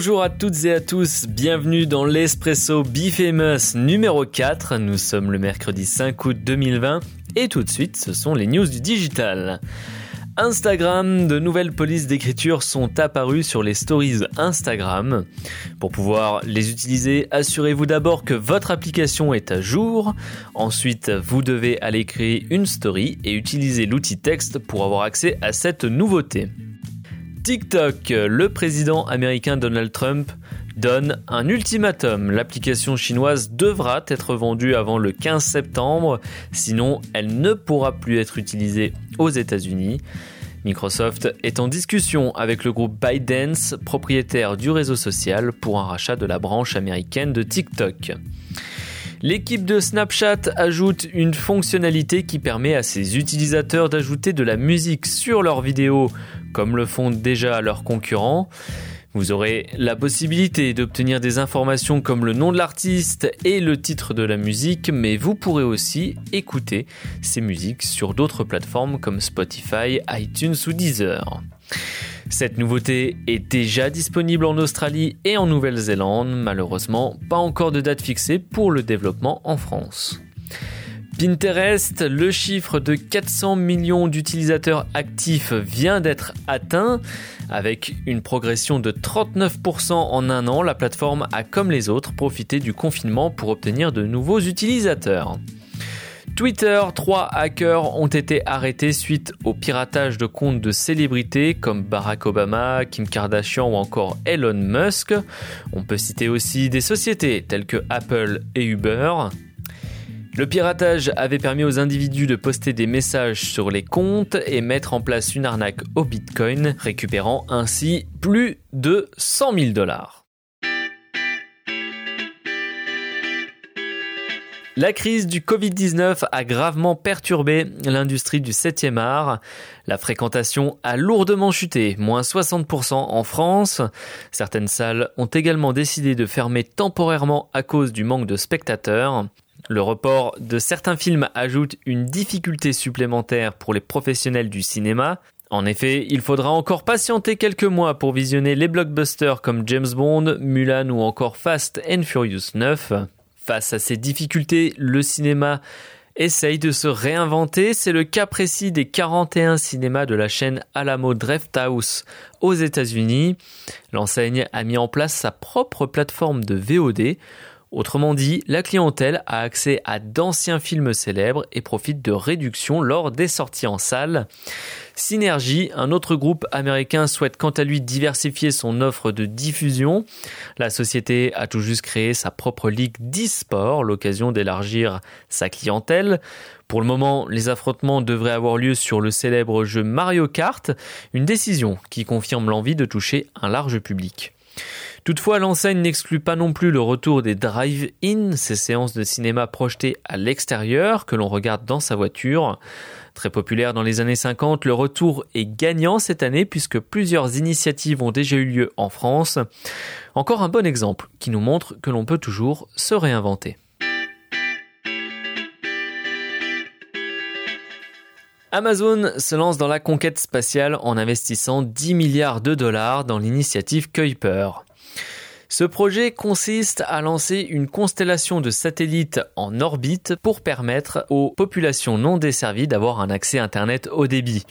Bonjour à toutes et à tous, bienvenue dans l'Espresso Be Famous numéro 4. Nous sommes le mercredi 5 août 2020 et tout de suite ce sont les news du digital. Instagram, de nouvelles polices d'écriture sont apparues sur les stories Instagram. Pour pouvoir les utiliser, assurez-vous d'abord que votre application est à jour. Ensuite, vous devez aller créer une story et utiliser l'outil texte pour avoir accès à cette nouveauté. TikTok, le président américain Donald Trump donne un ultimatum. L'application chinoise devra être vendue avant le 15 septembre, sinon elle ne pourra plus être utilisée aux États-Unis. Microsoft est en discussion avec le groupe ByteDance, propriétaire du réseau social, pour un rachat de la branche américaine de TikTok. L'équipe de Snapchat ajoute une fonctionnalité qui permet à ses utilisateurs d'ajouter de la musique sur leurs vidéos, comme le font déjà leurs concurrents. Vous aurez la possibilité d'obtenir des informations comme le nom de l'artiste et le titre de la musique, mais vous pourrez aussi écouter ces musiques sur d'autres plateformes comme Spotify, iTunes ou Deezer. Cette nouveauté est déjà disponible en Australie et en Nouvelle-Zélande, malheureusement pas encore de date fixée pour le développement en France. Pinterest, le chiffre de 400 millions d'utilisateurs actifs vient d'être atteint. Avec une progression de 39% en un an, la plateforme a comme les autres profité du confinement pour obtenir de nouveaux utilisateurs. Twitter, trois hackers ont été arrêtés suite au piratage de comptes de célébrités comme Barack Obama, Kim Kardashian ou encore Elon Musk. On peut citer aussi des sociétés telles que Apple et Uber. Le piratage avait permis aux individus de poster des messages sur les comptes et mettre en place une arnaque au Bitcoin, récupérant ainsi plus de 100 000 dollars. La crise du Covid-19 a gravement perturbé l'industrie du 7e art. La fréquentation a lourdement chuté, moins 60% en France. Certaines salles ont également décidé de fermer temporairement à cause du manque de spectateurs. Le report de certains films ajoute une difficulté supplémentaire pour les professionnels du cinéma. En effet, il faudra encore patienter quelques mois pour visionner les blockbusters comme James Bond, Mulan ou encore Fast and Furious 9. Face à ces difficultés, le cinéma essaye de se réinventer. C'est le cas précis des 41 cinémas de la chaîne Alamo Drafthouse aux États-Unis. L'enseigne a mis en place sa propre plateforme de VOD Autrement dit, la clientèle a accès à d'anciens films célèbres et profite de réductions lors des sorties en salle. Synergy, un autre groupe américain, souhaite quant à lui diversifier son offre de diffusion. La société a tout juste créé sa propre ligue d'e-sport, l'occasion d'élargir sa clientèle. Pour le moment, les affrontements devraient avoir lieu sur le célèbre jeu Mario Kart, une décision qui confirme l'envie de toucher un large public. Toutefois, l'enseigne n'exclut pas non plus le retour des drive-in, ces séances de cinéma projetées à l'extérieur que l'on regarde dans sa voiture. Très populaire dans les années 50, le retour est gagnant cette année puisque plusieurs initiatives ont déjà eu lieu en France. Encore un bon exemple qui nous montre que l'on peut toujours se réinventer. Amazon se lance dans la conquête spatiale en investissant 10 milliards de dollars dans l'initiative Kuiper. Ce projet consiste à lancer une constellation de satellites en orbite pour permettre aux populations non desservies d'avoir un accès Internet haut débit.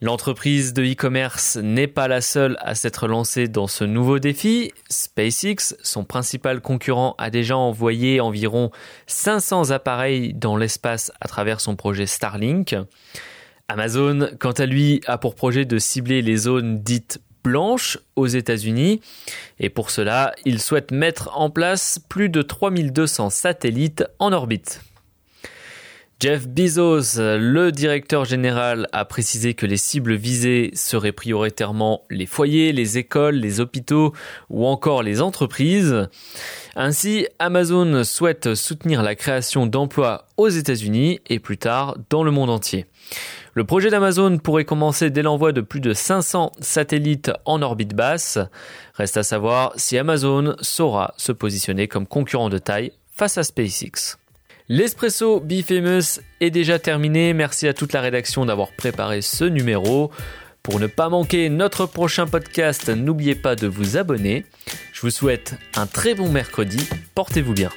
L'entreprise de e-commerce n'est pas la seule à s'être lancée dans ce nouveau défi. SpaceX, son principal concurrent, a déjà envoyé environ 500 appareils dans l'espace à travers son projet Starlink. Amazon, quant à lui, a pour projet de cibler les zones dites blanches aux États-Unis et pour cela, il souhaite mettre en place plus de 3200 satellites en orbite. Jeff Bezos, le directeur général, a précisé que les cibles visées seraient prioritairement les foyers, les écoles, les hôpitaux ou encore les entreprises. Ainsi, Amazon souhaite soutenir la création d'emplois aux États-Unis et plus tard dans le monde entier. Le projet d'Amazon pourrait commencer dès l'envoi de plus de 500 satellites en orbite basse. Reste à savoir si Amazon saura se positionner comme concurrent de taille face à SpaceX. L'espresso Be Famous est déjà terminé. Merci à toute la rédaction d'avoir préparé ce numéro. Pour ne pas manquer notre prochain podcast, n'oubliez pas de vous abonner. Je vous souhaite un très bon mercredi. Portez-vous bien.